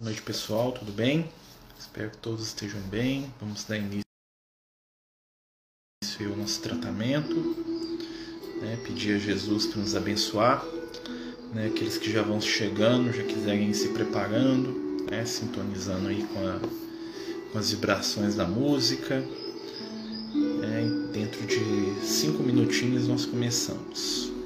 Boa noite, pessoal, tudo bem? Espero que todos estejam bem. Vamos dar início ao nosso tratamento. Né? Pedir a Jesus para nos abençoar. Né? Aqueles que já vão chegando, já quiserem ir se preparando, né? sintonizando aí com, a, com as vibrações da música. Né? Dentro de cinco minutinhos nós começamos.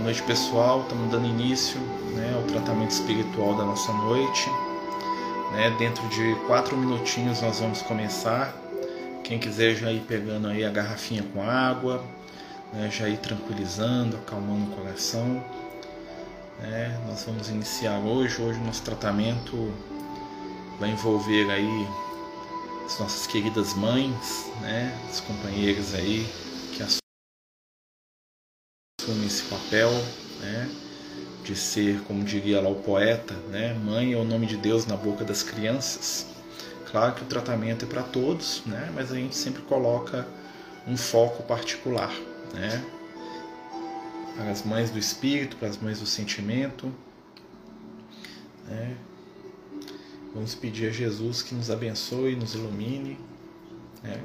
Boa noite pessoal, estamos dando início né, ao tratamento espiritual da nossa noite. Né, dentro de quatro minutinhos nós vamos começar. Quem quiser já ir pegando aí a garrafinha com água, né, já ir tranquilizando, acalmando o coração. É, nós vamos iniciar hoje. Hoje o nosso tratamento vai envolver aí as nossas queridas mães, né, as companheiras aí que assumem esse papel, né, de ser, como diria lá o poeta, né, mãe é o nome de Deus na boca das crianças. Claro que o tratamento é para todos, né, mas a gente sempre coloca um foco particular, né, para as mães do espírito, para as mães do sentimento. Né? Vamos pedir a Jesus que nos abençoe, nos ilumine. Né?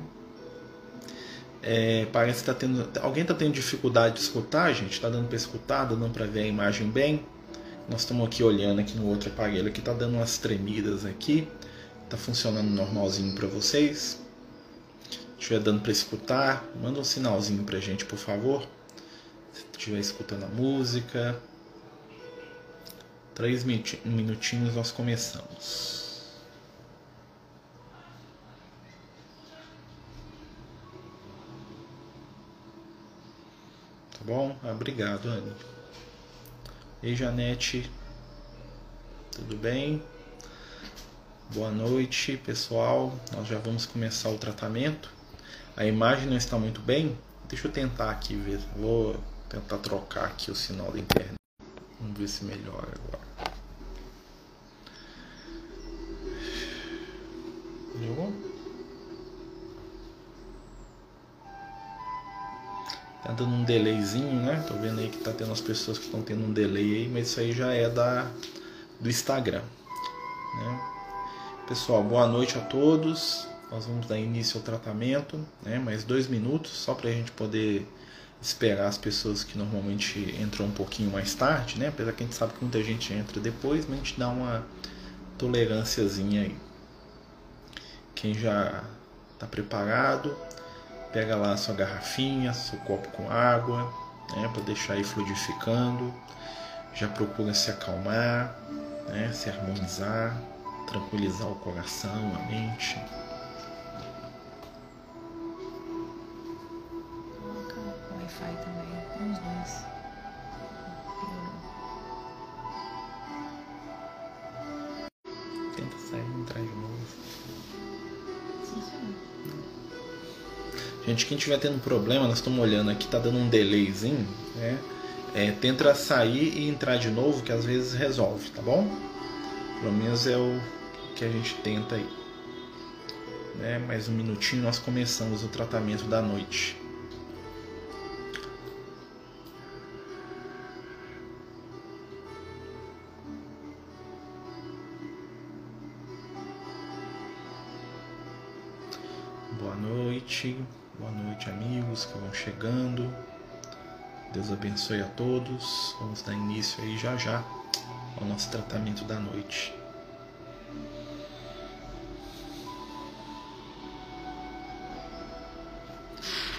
É, parece que tá tendo. Alguém está tendo dificuldade de escutar, gente? Está dando para escutar, dando para ver a imagem bem. Nós estamos aqui olhando aqui no outro aparelho que está dando umas tremidas aqui. Está funcionando normalzinho para vocês. Se estiver dando para escutar, manda um sinalzinho para a gente, por favor estiver escutando a música. Três minutinhos nós começamos. Bom? Obrigado, Anne. Ei, Janete. Tudo bem? Boa noite, pessoal. Nós já vamos começar o tratamento. A imagem não está muito bem. Deixa eu tentar aqui ver. Vou tentar trocar aqui o sinal da internet. Vamos ver se melhora agora. Viu? Tá dando um delayzinho, né? Tô vendo aí que tá tendo as pessoas que estão tendo um delay aí, mas isso aí já é da do Instagram, né? Pessoal, boa noite a todos. Nós vamos dar início ao tratamento, né? Mais dois minutos só para a gente poder esperar as pessoas que normalmente entram um pouquinho mais tarde, né? Apesar que a gente sabe que muita gente entra depois, mas a gente dá uma tolerânciazinha aí. Quem já está preparado, pega lá sua garrafinha, seu copo com água, né? Para deixar aí fluidificando. Já procura se acalmar, né? Se harmonizar, tranquilizar o coração, a mente. Gente, quem estiver tendo problema, nós estamos olhando aqui, tá dando um delayzinho, né? É, tenta sair e entrar de novo, que às vezes resolve, tá bom? Pelo menos é o que a gente tenta aí. Né? Mais um minutinho nós começamos o tratamento da noite. Boa noite. Boa noite, amigos que vão chegando. Deus abençoe a todos. Vamos dar início aí já já ao nosso tratamento da noite.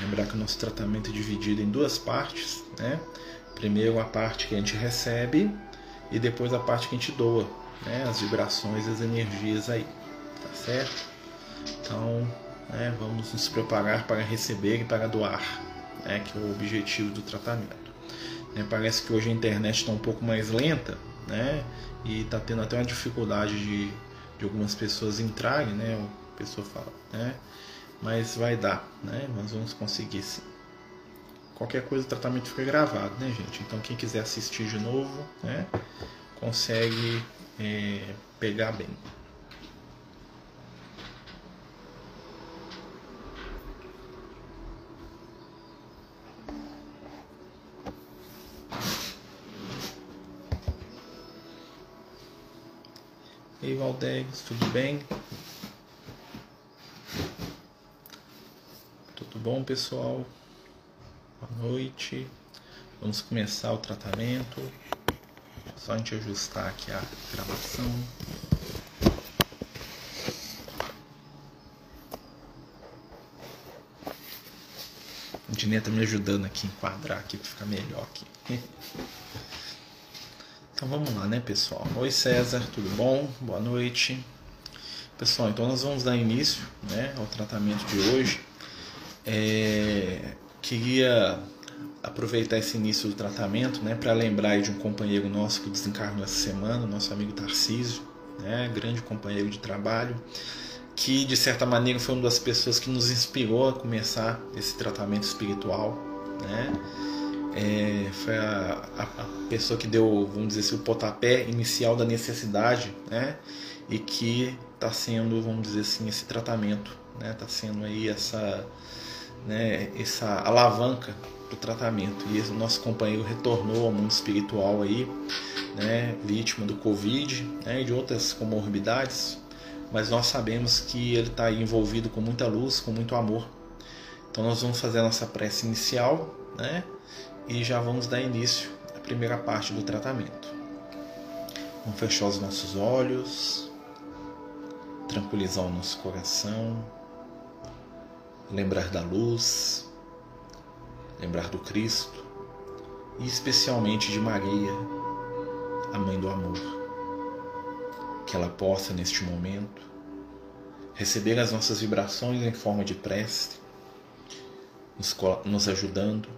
Lembrar que o nosso tratamento é dividido em duas partes, né? Primeiro a parte que a gente recebe e depois a parte que a gente doa, né? As vibrações, as energias aí, tá certo? Então, né, vamos nos preparar para receber e para doar, né, que é o objetivo do tratamento. Né, parece que hoje a internet está um pouco mais lenta, né, e está tendo até uma dificuldade de, de algumas pessoas entrarem, né, a pessoa fala, né, mas vai dar, né, nós vamos conseguir sim. Qualquer coisa o tratamento fica gravado, né, gente? Então quem quiser assistir de novo, né, consegue é, pegar bem. Ei Valdegs, tudo bem? Tudo bom pessoal? Boa noite. Vamos começar o tratamento. Só a gente ajustar aqui a gravação. A Diné tá me ajudando aqui a enquadrar aqui para ficar melhor aqui. Então vamos lá, né, pessoal? Oi, César, tudo bom? Boa noite. Pessoal, então nós vamos dar início né, ao tratamento de hoje. É, queria aproveitar esse início do tratamento né, para lembrar de um companheiro nosso que desencarnou essa semana, nosso amigo Tarcísio, né, grande companheiro de trabalho, que de certa maneira foi uma das pessoas que nos inspirou a começar esse tratamento espiritual. Né? É, foi a, a, pessoa que deu, vamos dizer assim, o pontapé inicial da necessidade, né? E que está sendo, vamos dizer assim, esse tratamento, né? Está sendo aí essa, né? Essa alavanca do tratamento. E esse nosso companheiro retornou ao mundo espiritual aí, né? Vítima do Covid, né? E de outras comorbidades. Mas nós sabemos que ele está envolvido com muita luz, com muito amor. Então nós vamos fazer a nossa prece inicial, né? E já vamos dar início à primeira parte do tratamento. Vamos fechar os nossos olhos, tranquilizar o nosso coração, lembrar da luz, lembrar do Cristo e especialmente de Maria, a Mãe do Amor. Que ela possa, neste momento, receber as nossas vibrações em forma de prece, nos, ajudando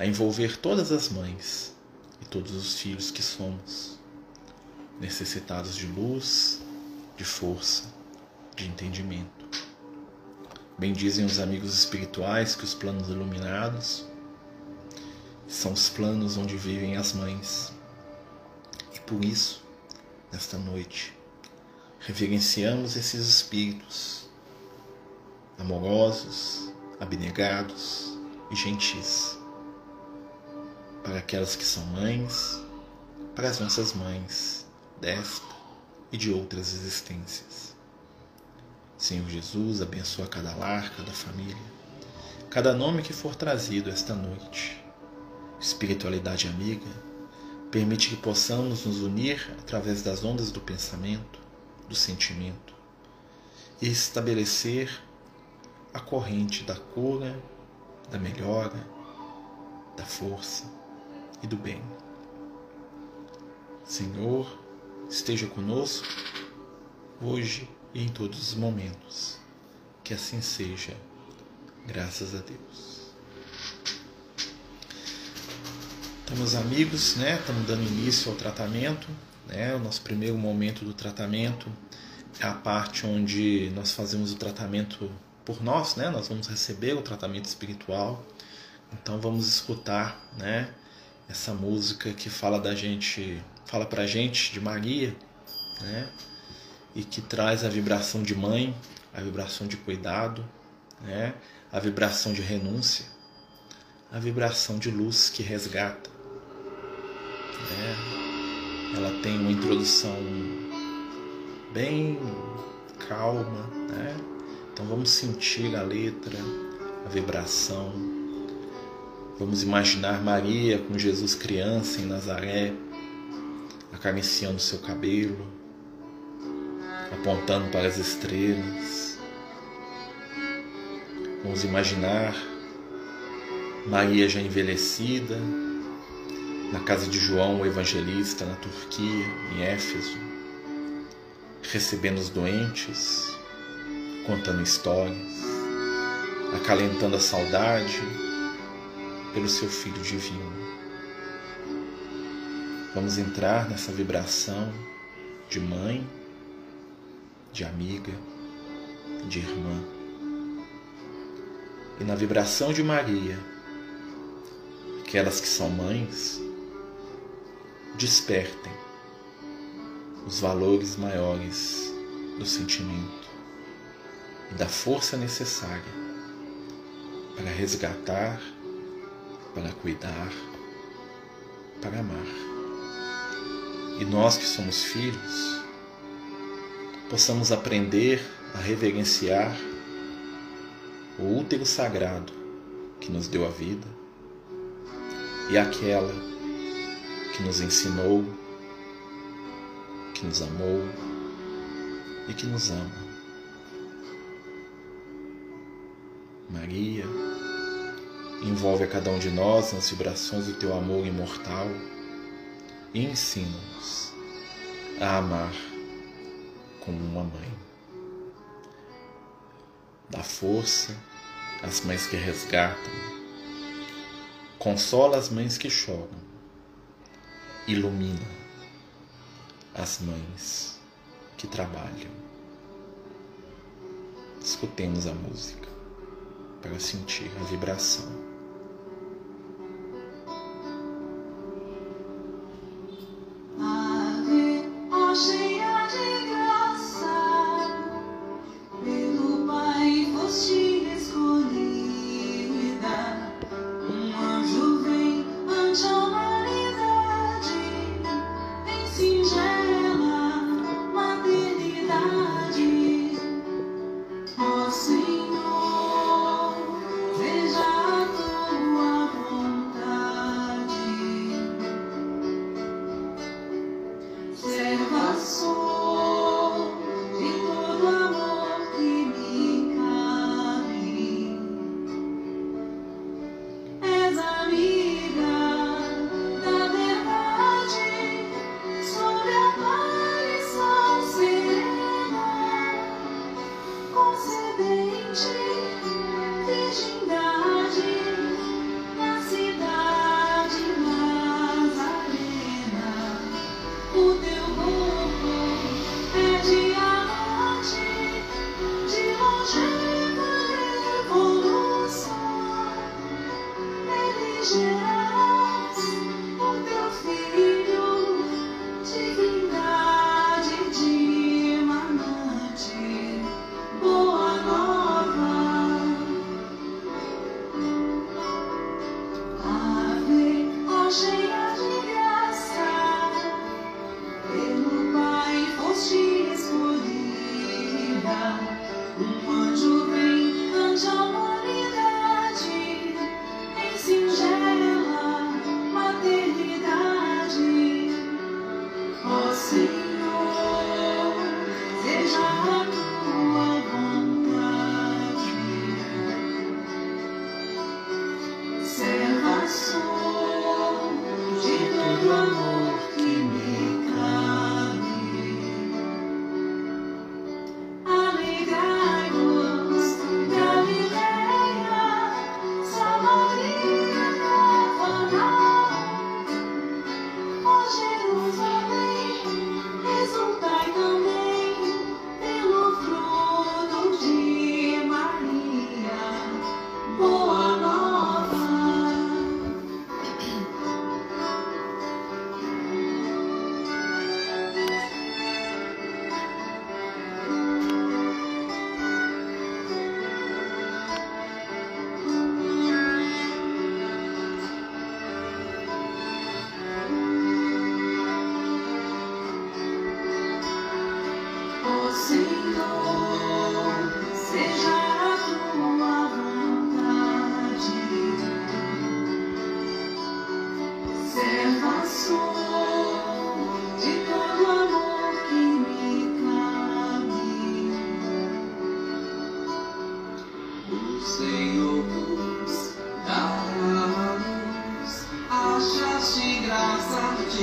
a envolver todas as mães e todos os filhos que somos, necessitados de luz, de força, de entendimento. Bendizem os amigos espirituais que os planos iluminados são os planos onde vivem as mães. E por isso, nesta noite, reverenciamos esses espíritos amorosos, abnegados e gentis para aquelas que são mães, para as nossas mães desta e de outras existências. Senhor Jesus, abençoa cada lar, cada família, cada nome que for trazido esta noite. Espiritualidade amiga, permite que possamos nos unir através das ondas do pensamento, do sentimento e estabelecer a corrente da cura, da melhora, da força e do bem. Senhor, esteja conosco, hoje e em todos os momentos. Que assim seja, graças a Deus. Então, meus amigos, né, estamos dando início ao tratamento. Né, o nosso primeiro momento do tratamento é a parte onde nós fazemos o tratamento por nós, né? Nós vamos receber o tratamento espiritual. Então vamos escutar, né? Essa música que fala da gente, fala pra gente de Maria, né? E que traz a vibração de mãe, a vibração de cuidado, né? A vibração de renúncia, a vibração de luz que resgata. Né? Ela tem uma introdução bem calma, né? Então vamos sentir a letra, a vibração, Vamos imaginar Maria com Jesus criança em Nazaré, acariciando seu cabelo, apontando para as estrelas. Vamos imaginar Maria já envelhecida, na casa de João o Evangelista, na Turquia, em Éfeso, recebendo os doentes, contando histórias, acalentando a saudade pelo seu Filho Divino. Vamos entrar nessa vibração de mãe, de amiga, de irmã. E na vibração de Maria, aquelas que são mães, despertem os valores maiores do sentimento e da força necessária para resgatar, para cuidar, para amar. E nós que somos filhos, possamos aprender a reverenciar o útero sagrado que nos deu a vida e aquela que nos ensinou, que nos amou e que nos ama. Maria, envolve a cada um de nós nas vibrações do teu amor imortal e ensina-nos a amar como uma mãe. Dá força às mães que resgatam, consola as mães que choram, ilumina as mães que trabalham. Escutemos a música para sentir a vibração.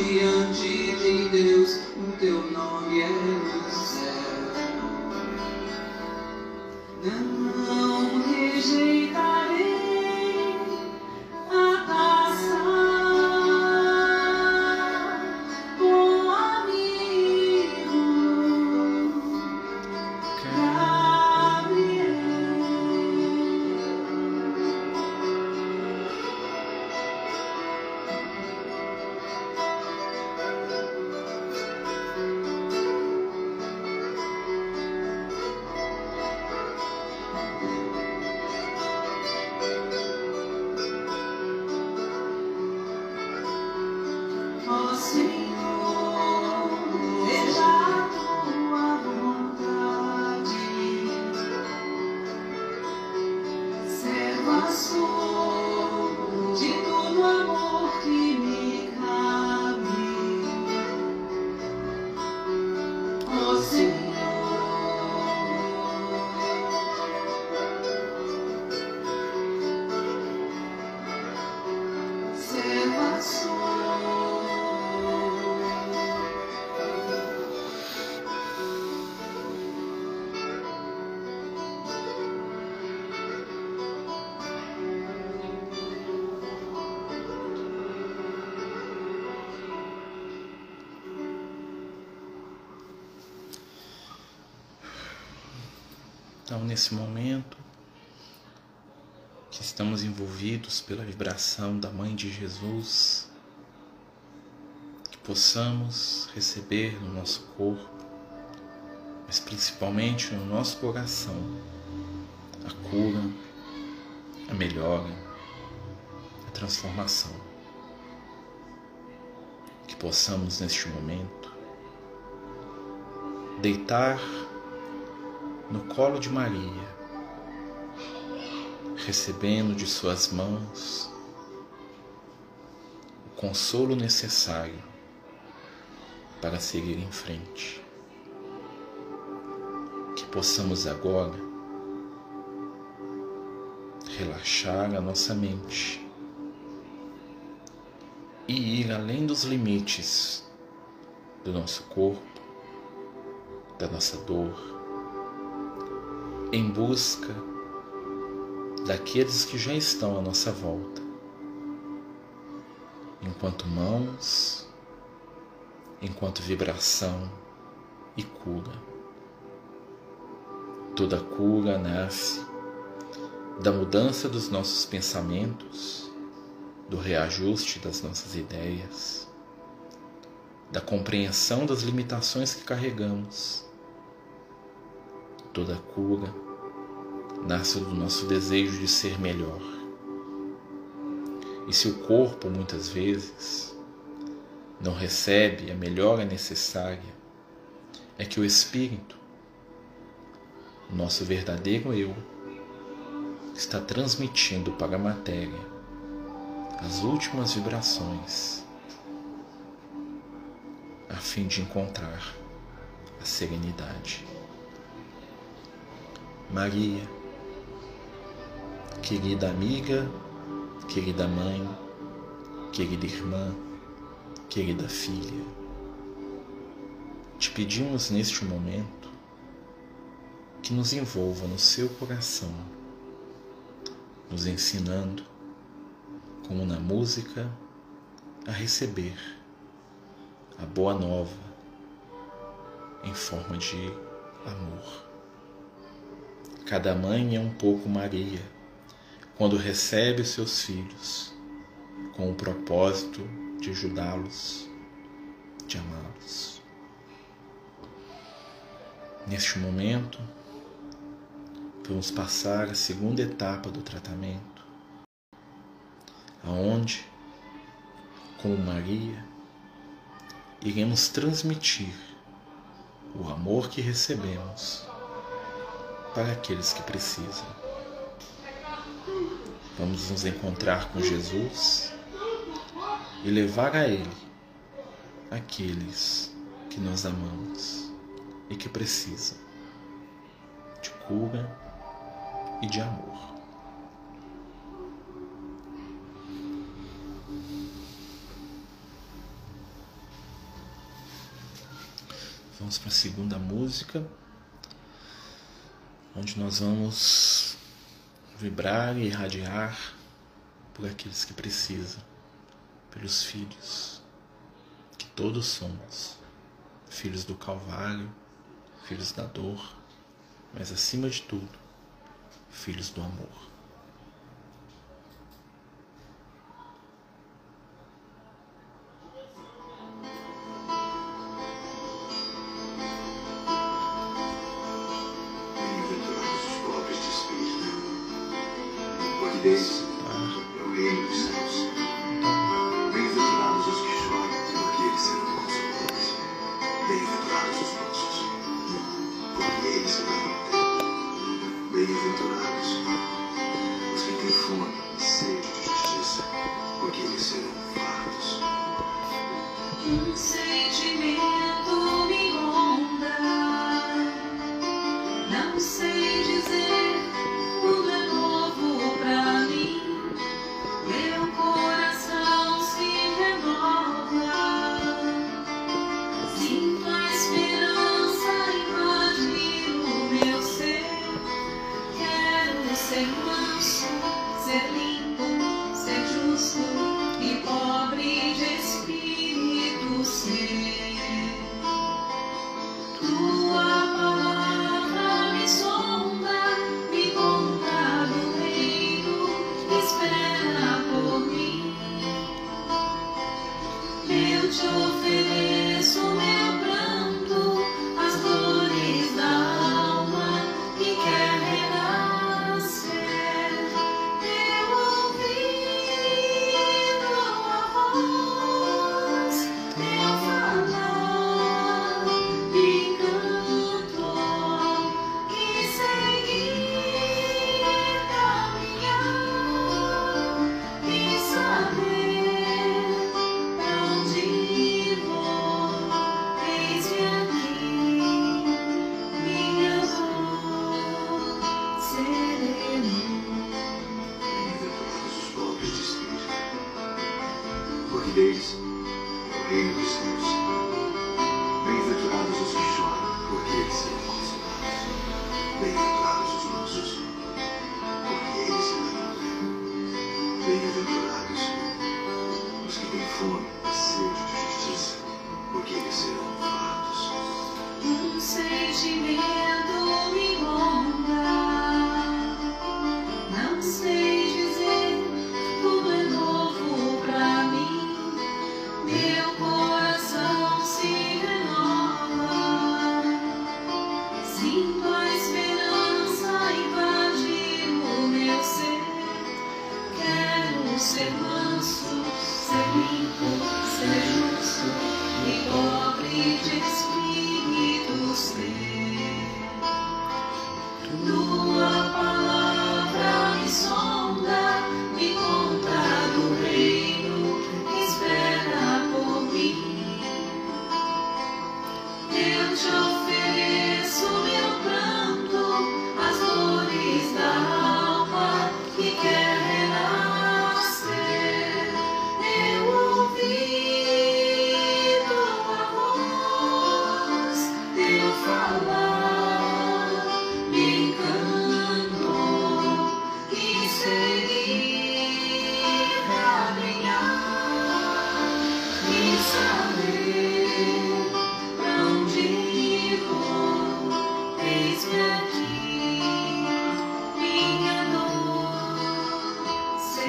Diante de Deus, o teu nome é no céu. Então, nesse momento que estamos envolvidos pela vibração da Mãe de Jesus, que possamos receber no nosso corpo, mas principalmente no nosso coração, a cura, a melhora, a transformação. Que possamos neste momento deitar no colo de Maria, recebendo de suas mãos o consolo necessário para seguir em frente. Que possamos agora relaxar a nossa mente e ir além dos limites do nosso corpo, da nossa dor em busca daqueles que já estão à nossa volta, enquanto mãos, enquanto vibração e cura. Toda cura nasce da mudança dos nossos pensamentos, do reajuste das nossas ideias, da compreensão das limitações que carregamos toda cura nasce do nosso desejo de ser melhor. E se o corpo muitas vezes não recebe a melhora necessária, é que o espírito, o nosso verdadeiro eu, está transmitindo para a matéria as últimas vibrações a fim de encontrar a serenidade. Maria, querida amiga, querida mãe, querida irmã, querida filha, te pedimos neste momento que nos envolva no seu coração, nos ensinando, como na música, a receber a boa nova em forma de amor. Cada mãe é um pouco Maria quando recebe seus filhos com o propósito de ajudá-los, de amá-los. Neste momento, vamos passar a segunda etapa do tratamento, aonde, como Maria, iremos transmitir o amor que recebemos para aqueles que precisam. Vamos nos encontrar com Jesus e levar a Ele aqueles que nós amamos e que precisam de cura e de amor. Vamos para a segunda música, onde nós vamos vibrar e irradiar por aqueles que precisam, pelos filhos, que todos somos, filhos do Calvário, filhos da dor, mas acima de tudo, filhos do amor.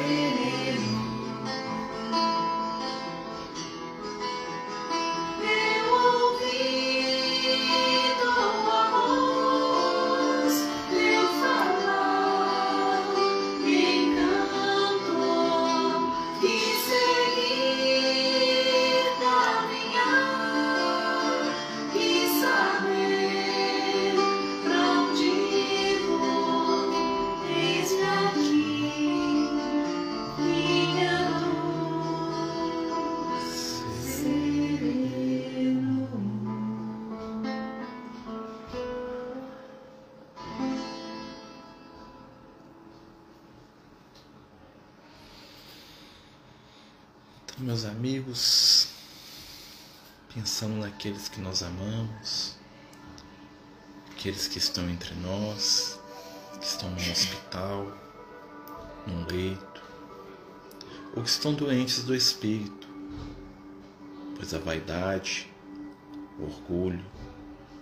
you. amigos, pensando naqueles que nós amamos, aqueles que estão entre nós, que estão no hospital, num leito, ou que estão doentes do espírito, pois a vaidade, o orgulho,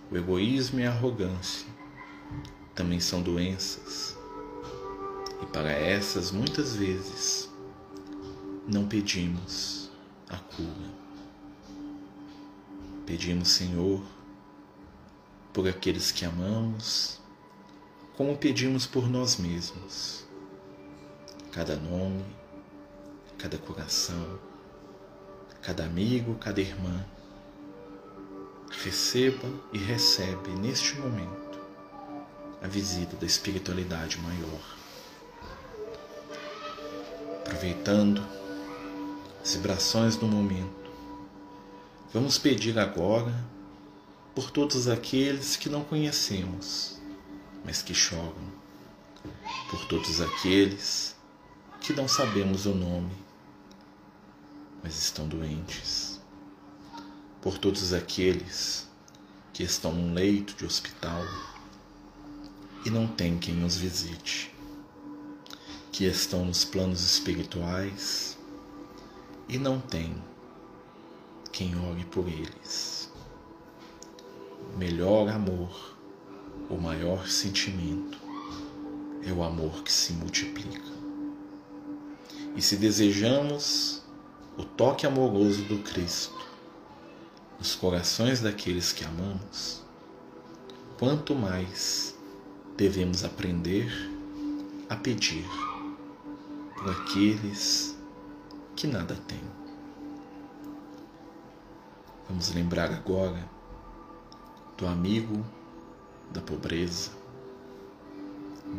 o egoísmo e a arrogância também são doenças. E para essas, muitas vezes, não pedimos a cura. Pedimos, Senhor, por aqueles que amamos, como pedimos por nós mesmos. Cada nome, cada coração, cada amigo, cada irmã, receba e recebe neste momento a visita da espiritualidade maior. Aproveitando as vibrações do momento, vamos pedir agora por todos aqueles que não conhecemos, mas que choram, por todos aqueles que não sabemos o nome, mas estão doentes, por todos aqueles que estão num leito de hospital e não tem quem os visite, que estão nos planos espirituais e não tem quem ore por eles. Melhor amor, o maior sentimento é o amor que se multiplica. E se desejamos o toque amoroso do Cristo nos corações daqueles que amamos, quanto mais devemos aprender a pedir por aqueles que nada têm. Vamos lembrar agora do amigo da pobreza,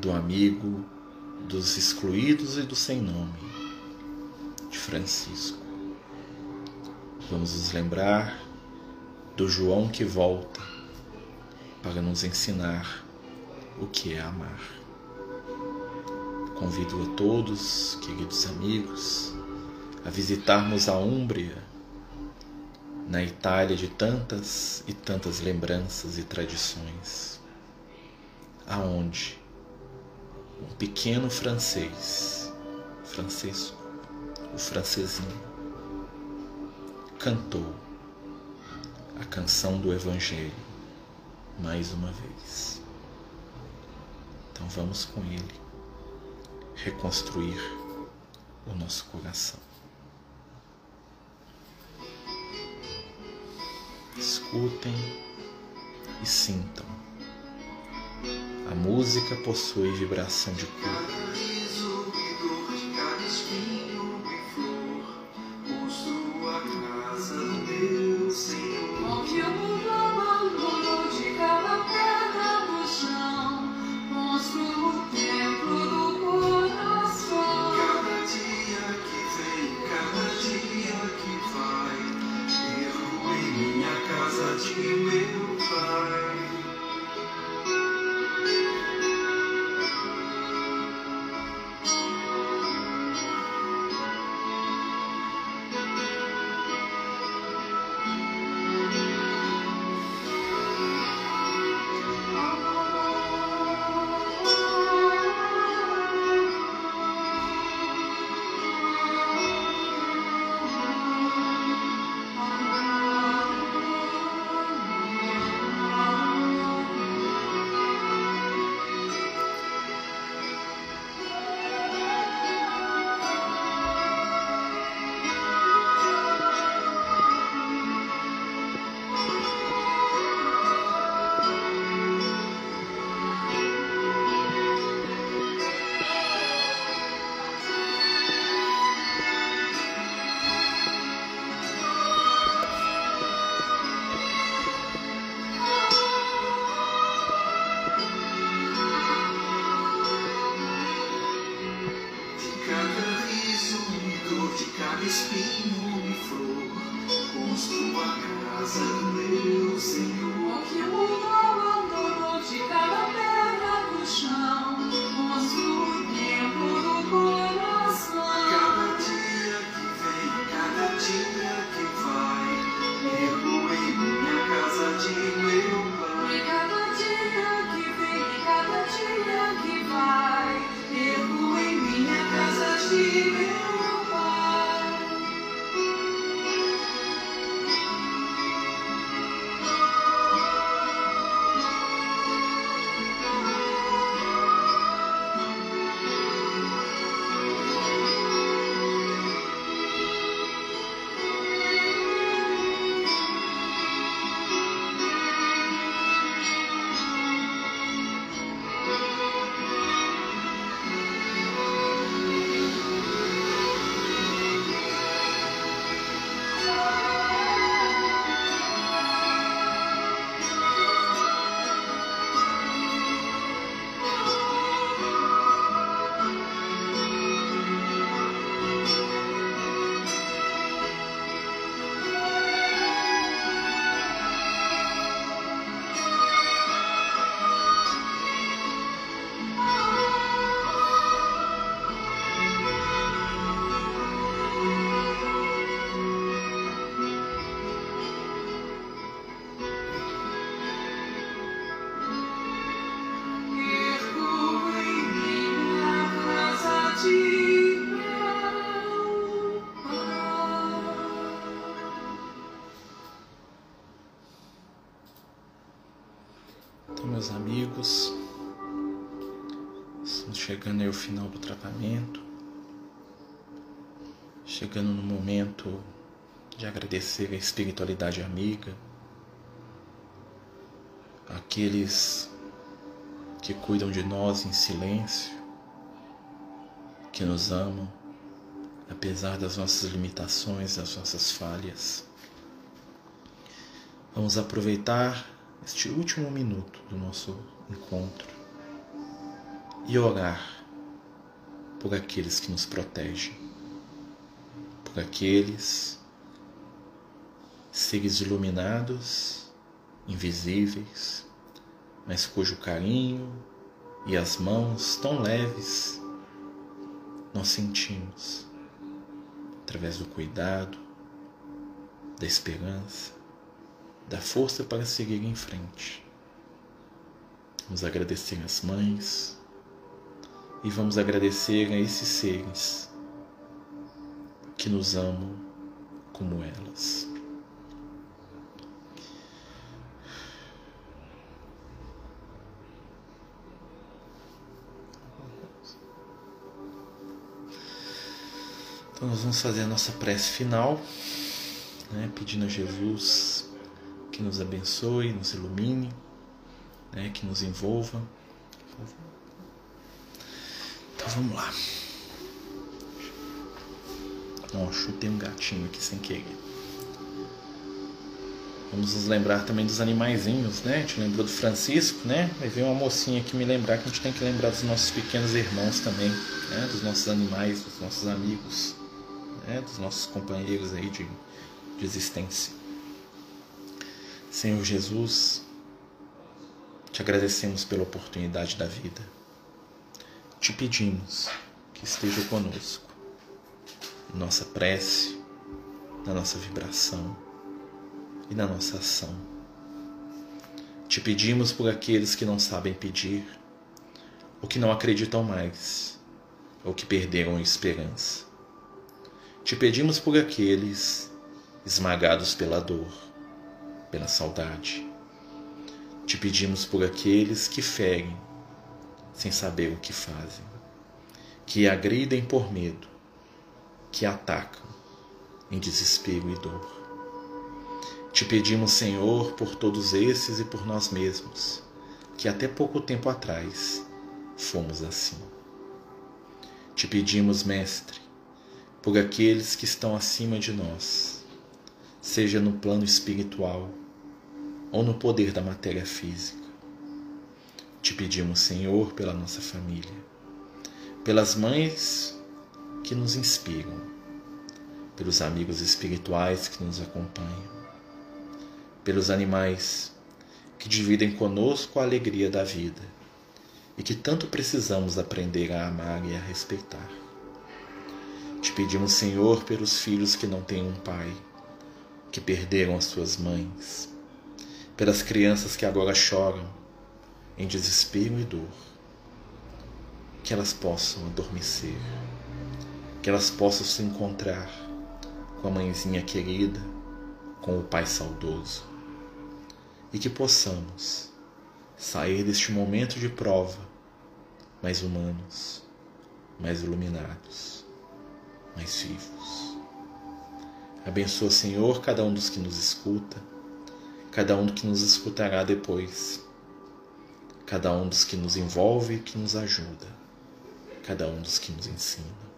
do amigo dos excluídos e do sem nome, de Francisco. Vamos nos lembrar do João que volta para nos ensinar o que é amar. Convido a todos, queridos amigos, a visitarmos a Úmbria, na Itália de tantas e tantas lembranças e tradições, aonde um pequeno francês, Francisco, o francesinho, cantou a canção do Evangelho mais uma vez. Então vamos com ele reconstruir o nosso coração. Escutem e sintam. A música possui vibração de cura. Final do tratamento, chegando no momento de agradecer a espiritualidade amiga, aqueles que cuidam de nós em silêncio, que nos amam, apesar das nossas limitações, das nossas falhas. Vamos aproveitar este último minuto do nosso encontro e orar por aqueles que nos protegem, por aqueles seres iluminados, invisíveis, mas cujo carinho e as mãos tão leves nós sentimos através do cuidado, da esperança dá força para seguir em frente. Vamos agradecer as mães e vamos agradecer a esses seres que nos amam como elas. Então nós vamos fazer a nossa prece final, né, pedindo a Jesus que nos abençoe, nos ilumine, né, que nos envolva. Então vamos lá. Ó, chutei um gatinho aqui sem querer. Vamos nos lembrar também dos animaizinhos, né? A gente lembrou do Francisco, né? Aí veio uma mocinha aqui me lembrar que a gente tem que lembrar dos nossos pequenos irmãos também, né? Dos nossos animais, dos nossos amigos, né? Dos nossos companheiros aí de, de existência. Senhor Jesus, te agradecemos pela oportunidade da vida. Te pedimos que esteja conosco, na nossa prece, na nossa vibração e na nossa ação. Te pedimos por aqueles que não sabem pedir, ou que não acreditam mais, ou que perderam a esperança. Te pedimos por aqueles esmagados pela dor pela saudade. Te pedimos por aqueles que ferem sem saber o que fazem, que agridem por medo, que atacam em desespero e dor. Te pedimos, Senhor, por todos esses e por nós mesmos, que até pouco tempo atrás fomos assim. Te pedimos, Mestre, por aqueles que estão acima de nós seja no plano espiritual ou no poder da matéria física. Te pedimos, Senhor, pela nossa família, pelas mães que nos inspiram, pelos amigos espirituais que nos acompanham, pelos animais que dividem conosco a alegria da vida e que tanto precisamos aprender a amar e a respeitar. Te pedimos, Senhor, pelos filhos que não têm um pai que perderam as suas mães, pelas crianças que agora choram em desespero e dor, que elas possam adormecer, que elas possam se encontrar com a mãezinha querida, com o pai saudoso, e que possamos sair deste momento de prova mais humanos, mais iluminados, mais vivos. Abençoa, Senhor, cada um dos que nos escuta, cada um que nos escutará depois, cada um dos que nos envolve e que nos ajuda, cada um dos que nos ensina.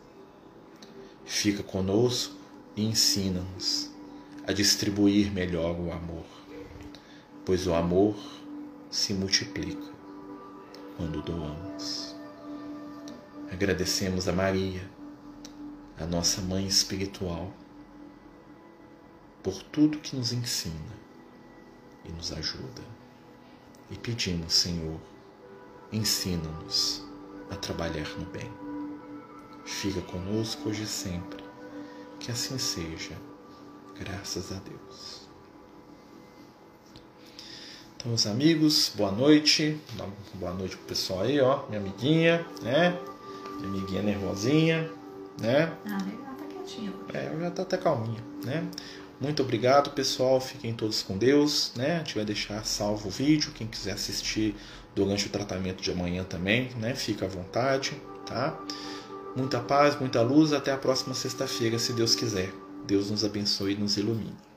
Fica conosco e ensina-nos a distribuir melhor o amor, pois o amor se multiplica quando doamos. Agradecemos a Maria, a nossa mãe espiritual por tudo que nos ensina e nos ajuda. E pedimos, Senhor, ensina-nos a trabalhar no bem. Fica conosco hoje e sempre. Que assim seja, graças a Deus. Então, meus amigos, boa noite. Boa noite pro pessoal aí, ó. Minha amiguinha, né? Minha amiguinha nervosinha, né? Ah, ela tá quietinha. É, ela já tá até calminha, né? Muito obrigado, pessoal. Fiquem todos com Deus. Né? A gente vai deixar salvo o vídeo. Quem quiser assistir durante o tratamento de amanhã também, né? fica à vontade. Tá? Muita paz, muita luz. Até a próxima sexta-feira, se Deus quiser. Deus nos abençoe e nos ilumine.